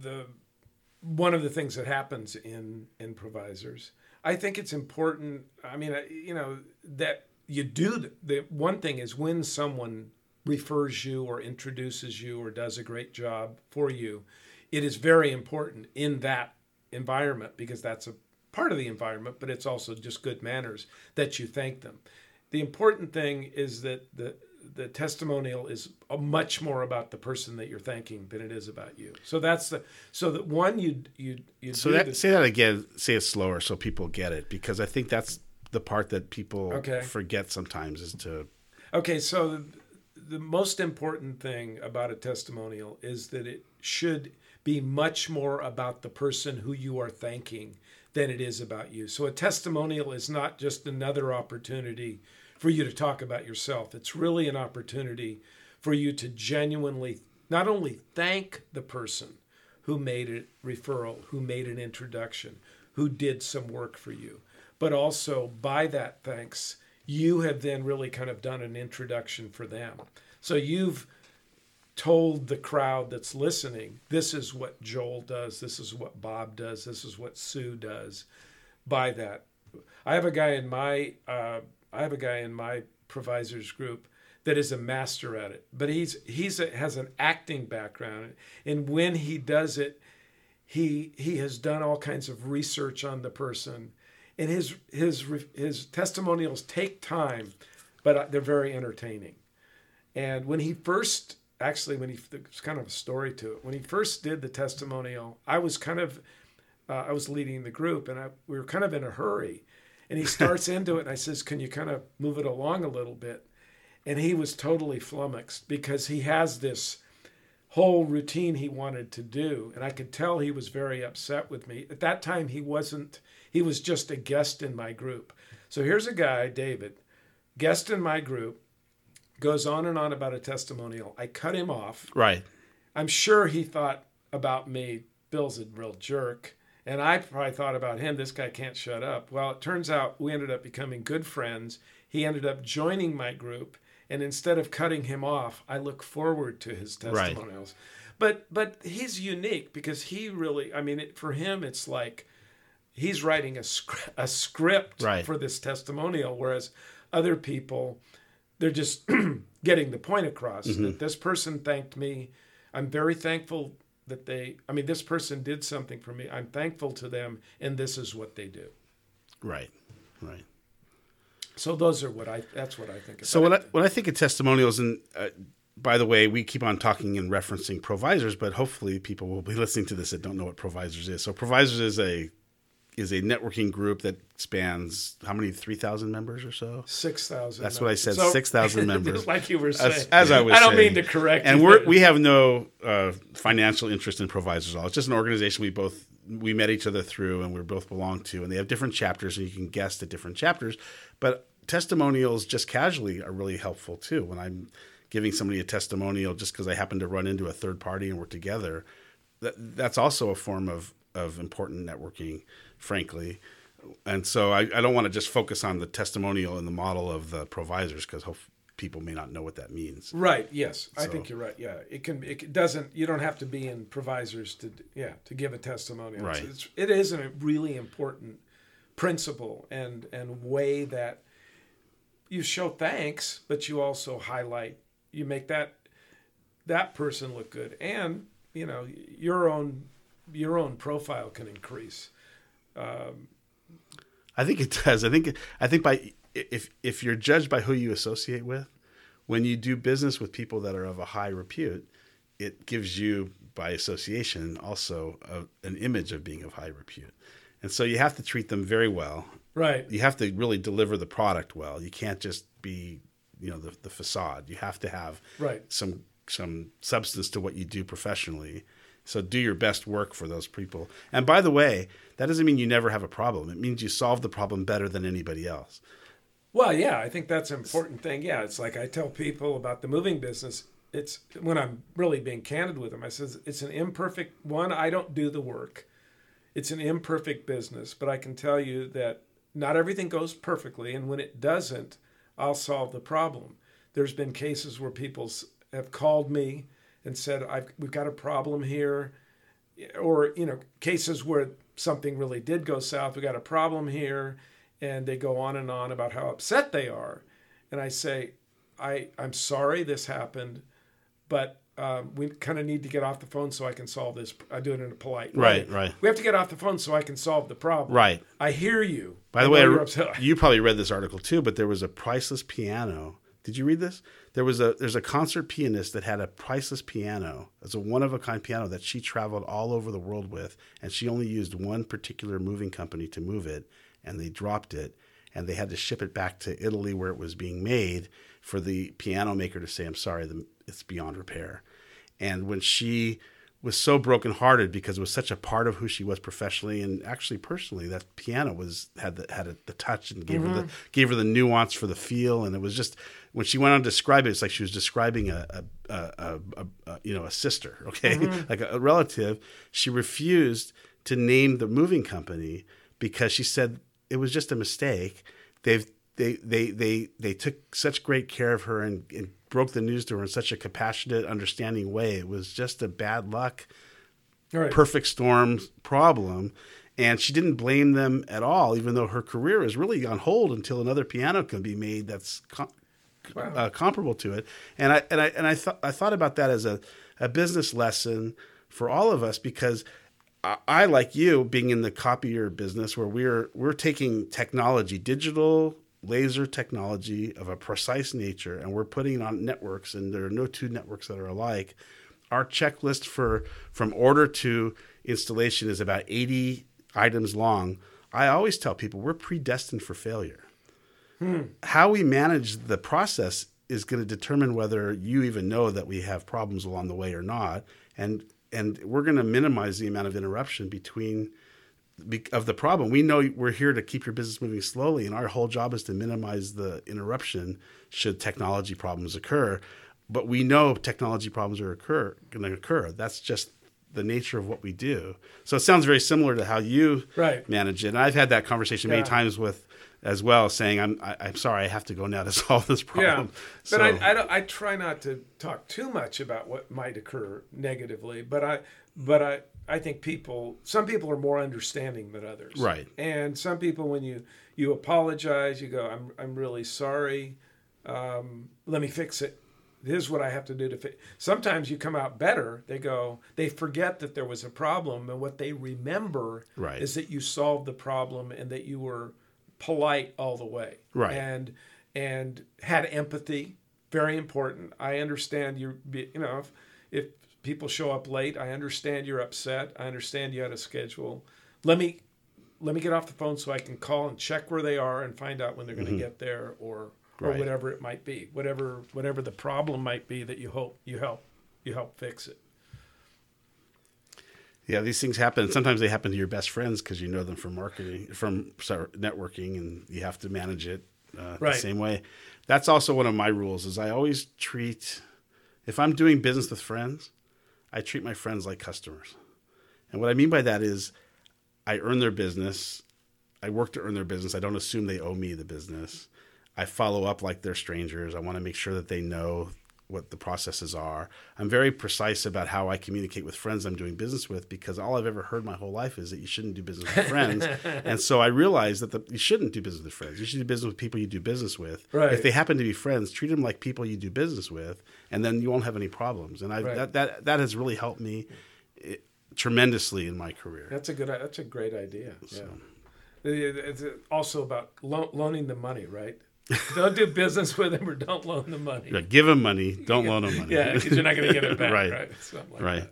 the one of the things that happens in improvisers. I think it's important. I mean, you know that you do the, the one thing is when someone refers you or introduces you or does a great job for you, it is very important in that environment because that's a part of the environment, but it's also just good manners that you thank them. The important thing is that the the testimonial is much more about the person that you're thanking than it is about you. So that's the so that one you you you so that, say that again. Say it slower so people get it because I think that's the part that people Okay. forget sometimes is to Okay, so the, the most important thing about a testimonial is that it should be much more about the person who you are thanking than it is about you. So a testimonial is not just another opportunity for you to talk about yourself. It's really an opportunity for you to genuinely not only thank the person who made a referral, who made an introduction, who did some work for you, but also by that thanks, you have then really kind of done an introduction for them. So you've told the crowd that's listening, this is what Joel does, this is what Bob does, this is what Sue does. By that, I have a guy in my uh, I have a guy in my provisors group that is a master at it, but he's he's a, has an acting background, and when he does it, he he has done all kinds of research on the person, and his his his testimonials take time, but uh, they're very entertaining. And when he first actually when he there's kind of a story to it. When he first did the testimonial i was kind of uh, i was leading the group and I, we were kind of in a hurry. And he starts [laughs] into it and i says can you kind of move it along a little bit? And he was totally flummoxed because he has this whole routine he wanted to do and i could tell he was very upset with me at that time he wasn't he was just a guest in my group so here's a guy david guest in my group goes on and on about a testimonial. I cut him off. right. I'm sure he thought about me, Bill's a real jerk. And I probably thought about him, this guy can't shut up. Well, it turns out we ended up becoming good friends. He ended up joining my group. And instead of cutting him off, I look forward to his Right. testimonials. But but he's unique because he really, I mean, it, for him, it's like he's writing a, scr- a script Right. for this testimonial, whereas other people, they're just [clears throat] getting the point across mm-hmm. that this person thanked me. I'm very thankful that they, I mean, this person did something for me. I'm thankful to them, and this is what they do. Right. Right. So those are what I, that's what I think. So when I, when I think of testimonials, and uh, by the way, we keep on talking and referencing provisors, but hopefully people will be [laughs] listening to this that don't know what provisors is. So provisors is a is a networking group that spans how many three thousand members or so. 6,000. That's what I said, So- 6,000 [laughs] members. Just like you were saying. As, as I was, I don't saying. mean to correct you. and but- we have no uh, financial interest in provisors at all. It's just an organization we both we met each other through, and we are both belong to, and they have different chapters, and you can guess the different chapters. But testimonials, just casually, are really helpful too. When I'm giving somebody a testimonial, just because I happen to run into a third party and we're together, that that's also a form of of important networking, frankly. And so I, I don't want to just focus on the testimonial and the model of the provisors because people may not know what that means. Right. Yes, I think you're right. Yeah, it can. It doesn't. You don't have to be in provisors to. Yeah, to give a testimonial. Right. It's, it is a really important principle and and way that you show thanks, but you also highlight. You make that that person look good, and you know your own your own profile can increase. Um, I think it does. I think I think by if if you're judged by who you associate with, when you do business with people that are of a high repute, it gives you by association also a, an image of being of high repute. And so you have to treat them very well. Right. You have to really deliver the product well. You can't just be, you know, the, the facade. You have to have Right. some some substance to what you do professionally. So do your best work for those people. And by the way, that doesn't mean you never have a problem. It means you solve the problem better than anybody else. Well, yeah, I think that's an important thing. Yeah, it's like I tell people about the moving business. It's when I'm really being candid with them. I says it's an imperfect one. I don't do the work. It's an imperfect business, but I can tell you that not everything goes perfectly, and when it doesn't, I'll solve the problem. There's been cases where people have called me and said, I've, "We've got a problem here," or you know, cases where something really did go south. We got a problem here, and they go on and on about how upset they are, and I say, "I I'm sorry this happened, but um, we kind of need to get off the phone so I can solve this. I do it in a polite way. Right, right. We have to get off the phone so I can solve the problem. Right. I hear you. By the I way, I re- you probably read this article too, but there was a priceless piano. Did you read this? There was a there's a concert pianist that had a priceless piano. It's a one of a kind piano that she traveled all over the world with, and she only used one particular moving company to move it, and they dropped it, and they had to ship it back to Italy where it was being made for the piano maker to say, "I'm sorry, it's beyond repair." And when she was so brokenhearted because it was such a part of who she was professionally and actually personally, that piano was had the had a, the touch and gave her the mm-hmm. gave her the nuance for the feel, and it was just when she went on to describe it, it's like she was describing a, a, a, a, you know a sister, [laughs] okay, mm-hmm. like a, a relative. She refused to name the moving company because she said it was just a mistake. They've they they they they took such great care of her and, and broke the news to her in such a compassionate, understanding way. It was just a bad luck, right. perfect storm problem. And she didn't blame them at all, even though her career is really on hold until another piano can be made that's com- uh, comparable to it. And I and I and I thought I thought about that as a, a business lesson for all of us because I, like you being in the copier business where we're we're taking technology, digital laser technology of a precise nature, and we're putting it on networks, and there are no two networks that are alike. Our checklist for from order to installation is about 80 items long. I always tell people we're predestined for failure hmm. how we manage the process is going to determine whether you even know that we have problems along the way or not and and we're going to minimize the amount of interruption between of the problem. We know we're here to keep your business moving slowly and our whole job is to minimize the interruption should technology problems occur. But we know technology problems are occur going to occur. That's just the nature of what we do. So it sounds very similar to how you Right. manage it. And i've had that conversation many times with as well saying i'm I, i'm sorry i have to go now to [laughs] solve this problem Yeah, so, but I, I, don't, I try not to talk too much about what might occur negatively. But I, but I, I think people, some people are more understanding than others. Right. And some people, when you you apologize, you go, "I'm I'm really sorry. Um, let me fix it. Here's what I have to do to fix." Sometimes you come out better. They go, they forget that there was a problem, and what they remember Right. is that you solved the problem and that you were polite all the way. Right. And and had empathy, very important. I understand you. You know, if, if people show up late, I understand you're upset. I understand you had a schedule. Let me let me get off the phone so I can call and check where they are and find out when they're going to get there or or Mm-hmm. Right. whatever it might be, whatever whatever the problem might be that you hope you help you help fix it. Yeah these things happen. Sometimes they happen to your best friends because you know them from marketing from sorry, networking and you have to manage it uh, Right. the same way. That's also one of my rules is i always treat if i'm doing business with friends i treat my friends like customers. And what i mean by that is i earn their business i work to earn their business i don't assume they owe me the business. I follow up like they're strangers i want to make sure that they know what the processes are i'm very precise about how i communicate with friends i'm doing business with because all i've ever heard my whole life is that you shouldn't do business with friends [laughs] and so i realized that the, you shouldn't do business with friends you should do business with people you do business with Right. if they happen to be friends treat them like people you do business with and then you won't have any problems and I, Right. that, that that has really helped me eh, tremendously in my career That's a good. That's a great idea. Yeah. It's also about lo- loaning the money, right? [laughs] don't do business with them or don't loan them money. Yeah, give them money don't loan them money Yeah, because you're not going to get it [laughs] back, Right. right? Like right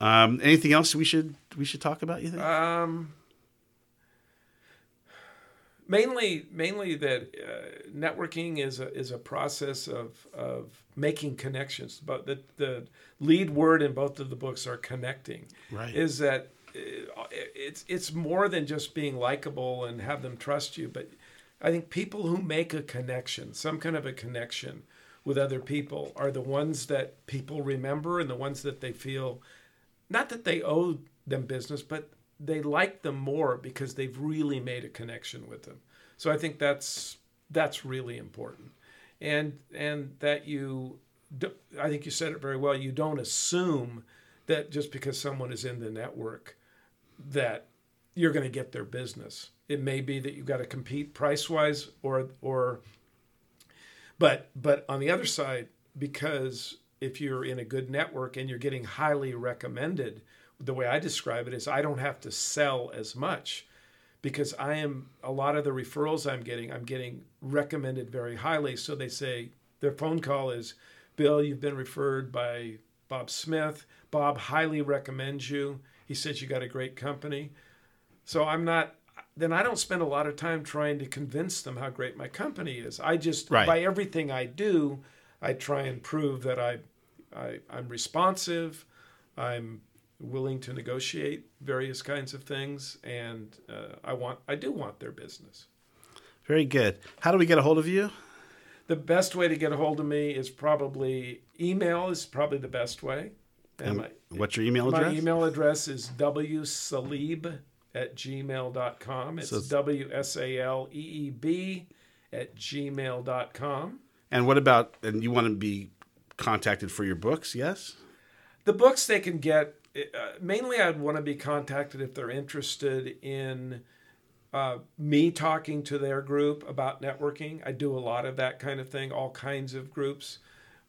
um, anything else we should we should talk about you think. Um, mainly, mainly that uh, networking is a is a process of of making connections. But the the lead word in both of the books are connecting. Right. Is that uh, it's it's more than just being likable and have them trust you, but I think people who make a connection, some kind of a connection with other people, are the ones that people remember and the ones that they feel not that they owe them business, but they like them more because they've really made a connection with them. So I think that's that's really important, and and that you, I think you said it very well. You don't assume that just because someone is in the network, that you're going to get their business. It may be that you've got to compete price wise, or or but but on the other side, because if you're in a good network and you're getting highly recommended, the way I describe it is I don't have to sell as much because I am a lot of the referrals I'm getting, I'm getting recommended very highly. So they say their phone call is, Bill, you've been referred by Bob Smith. Bob highly recommends you. He says you got a great company. So I'm not then I don't spend a lot of time trying to convince them how great my company is. I just Right. by everything I do, I try and prove that I, I I'm responsive, I'm willing to negotiate various kinds of things, and uh, I want I do want their business. Very good. How do we get a hold of you? The best way to get a hold of me is probably email is probably the best way. And And my, what's your email address? my email address is wsaleeb at gmail.com. It's So- W S A L E E B at gmail.com. And what about? And you want to be contacted for your books? Yes. The books they can get, uh, mainly I'd want to be contacted if they're interested in uh, me talking to their group about networking. I do a lot of that kind of thing, all kinds of groups.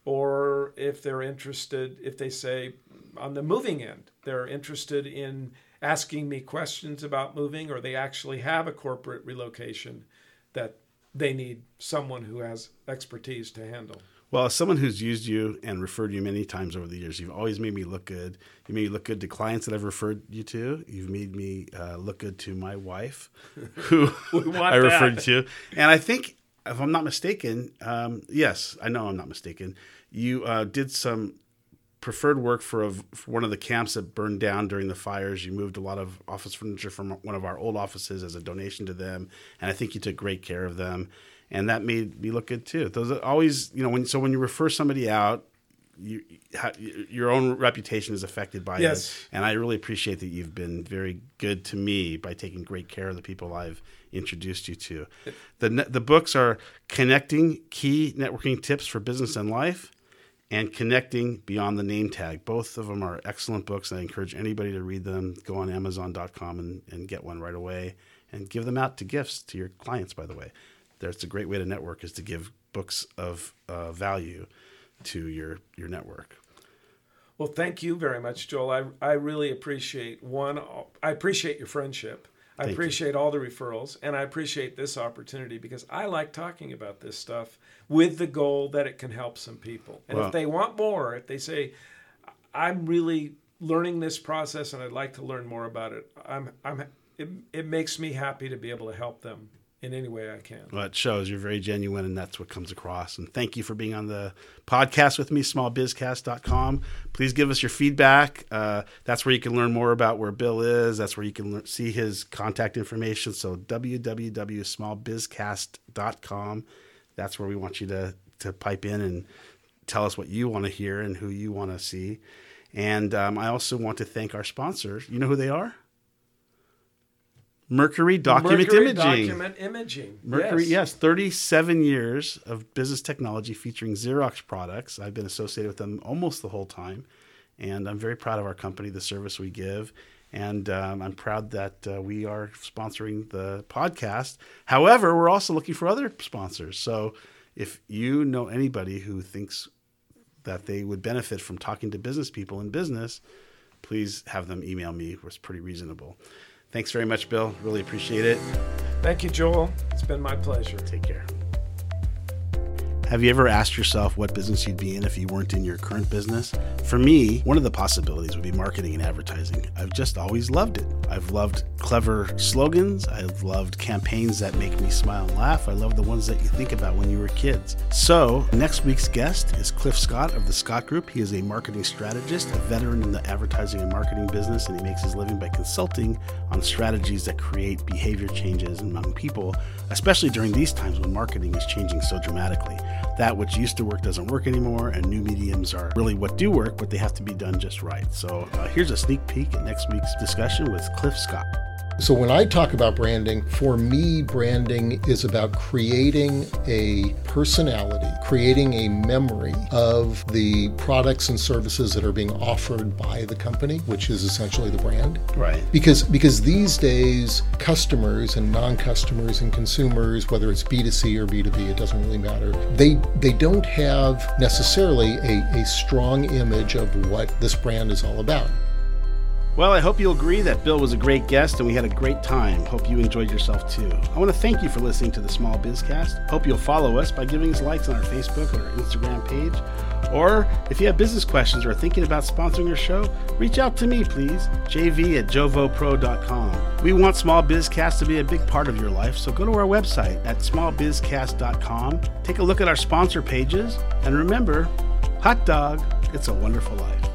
Or if they're interested, if they say on the moving end, they're interested in asking me questions about moving, or they actually have a corporate relocation that they need someone who has expertise to handle. Well, as someone who's used you and referred you many times over the years, you've always made me look good. You made me look good to clients that I've referred you to. You've made me uh, look good to my wife, [laughs] who I referred to. And I think, if I'm not mistaken, um, yes, I know I'm not mistaken. You uh, did some preferred work for, a, for one of the camps that burned down during the fires. You moved a lot of office furniture from one of our old offices as a donation to them, and I think you took great care of them, and that made me look good too. Those are always, you know, when so when you refer somebody out. You, your own reputation is affected by Yes. it, and I really appreciate that you've been very good to me by taking great care of the people I've introduced you to. the The books are connecting key networking tips for business and life, and Connecting Beyond the Name Tag. Both of them are excellent books. I encourage anybody to read them. Go on Amazon.com and, and get one right away and give them out to gifts to your clients, by the way. That's a great way to network is to give books of uh, value to your, your network. Well, thank you very much, Joel. I, I really appreciate one. I appreciate your friendship. I Thank you. appreciate all the referrals, and I appreciate this opportunity because I like talking about this stuff with the goal that it can help some people. And Well- if they want more, if they say, "I'm really learning this process and I'd like to learn more about it," I'm I'm it, it makes me happy to be able to help them in any way I can. Well, it shows you're very genuine, and that's what comes across. And thank you for being on the podcast with me, smallbizcast.com. Please give us your feedback. Uh, that's where you can learn more about where Bill is. That's where you can see his contact information. So, www.smallbizcast.com. That's where we want you to, to pipe in and tell us what you want to hear and who you want to see. And um, I also want to thank our sponsors. You know who they are? Mercury Document Mercury Imaging. Document imaging. Mercury, yes. yes. 37 years of business technology featuring Xerox products. I've been associated with them almost the whole time. And I'm very proud of our company, the service we give. And um, I'm proud that uh, we are sponsoring the podcast. However, we're also looking for other sponsors. So if you know anybody who thinks that they would benefit from talking to business people in business, please have them email me. It's pretty reasonable. Thanks very much, Bill. Really appreciate it. Thank you, Joel. It's been my pleasure. Take care. Have you ever asked yourself what business you'd be in if you weren't in your current business? For me, one of the possibilities would be marketing and advertising. I've just always loved it. I've loved clever slogans. I've loved campaigns that make me smile and laugh. I love the ones that you think about when you were kids. So, next week's guest is Cliff Scott of the Scott Group. He is a marketing strategist, a veteran in the advertising and marketing business, and he makes his living by consulting on strategies that create behavior changes among people, especially during these times when marketing is changing so dramatically. That which used to work doesn't work anymore, and new mediums are really what do work, but they have to be done just right. So, uh, here's a sneak peek at next week's discussion with Cliff Scott. So when I talk about branding, for me, branding is about creating a personality, creating a memory of the products and services that are being offered by the company, which is essentially the brand. Right. Because because these days customers and non-customers and consumers, whether it's B2C or B2B, it doesn't really matter. They they don't have necessarily a, a strong image of what this brand is all about. Well, I hope you'll agree that Bill was a great guest and we had a great time. Hope you enjoyed yourself too. I want to thank you for listening to the Small Bizcast. Hope you'll follow us by giving us likes on our Facebook or Instagram page. Or if you have business questions or are thinking about sponsoring your show, reach out to me, please. JV at jovopro.com. We want Small Bizcast to be a big part of your life, so go to our website at smallbizcast.com. Take a look at our sponsor pages, and remember, hot dog, it's a wonderful life.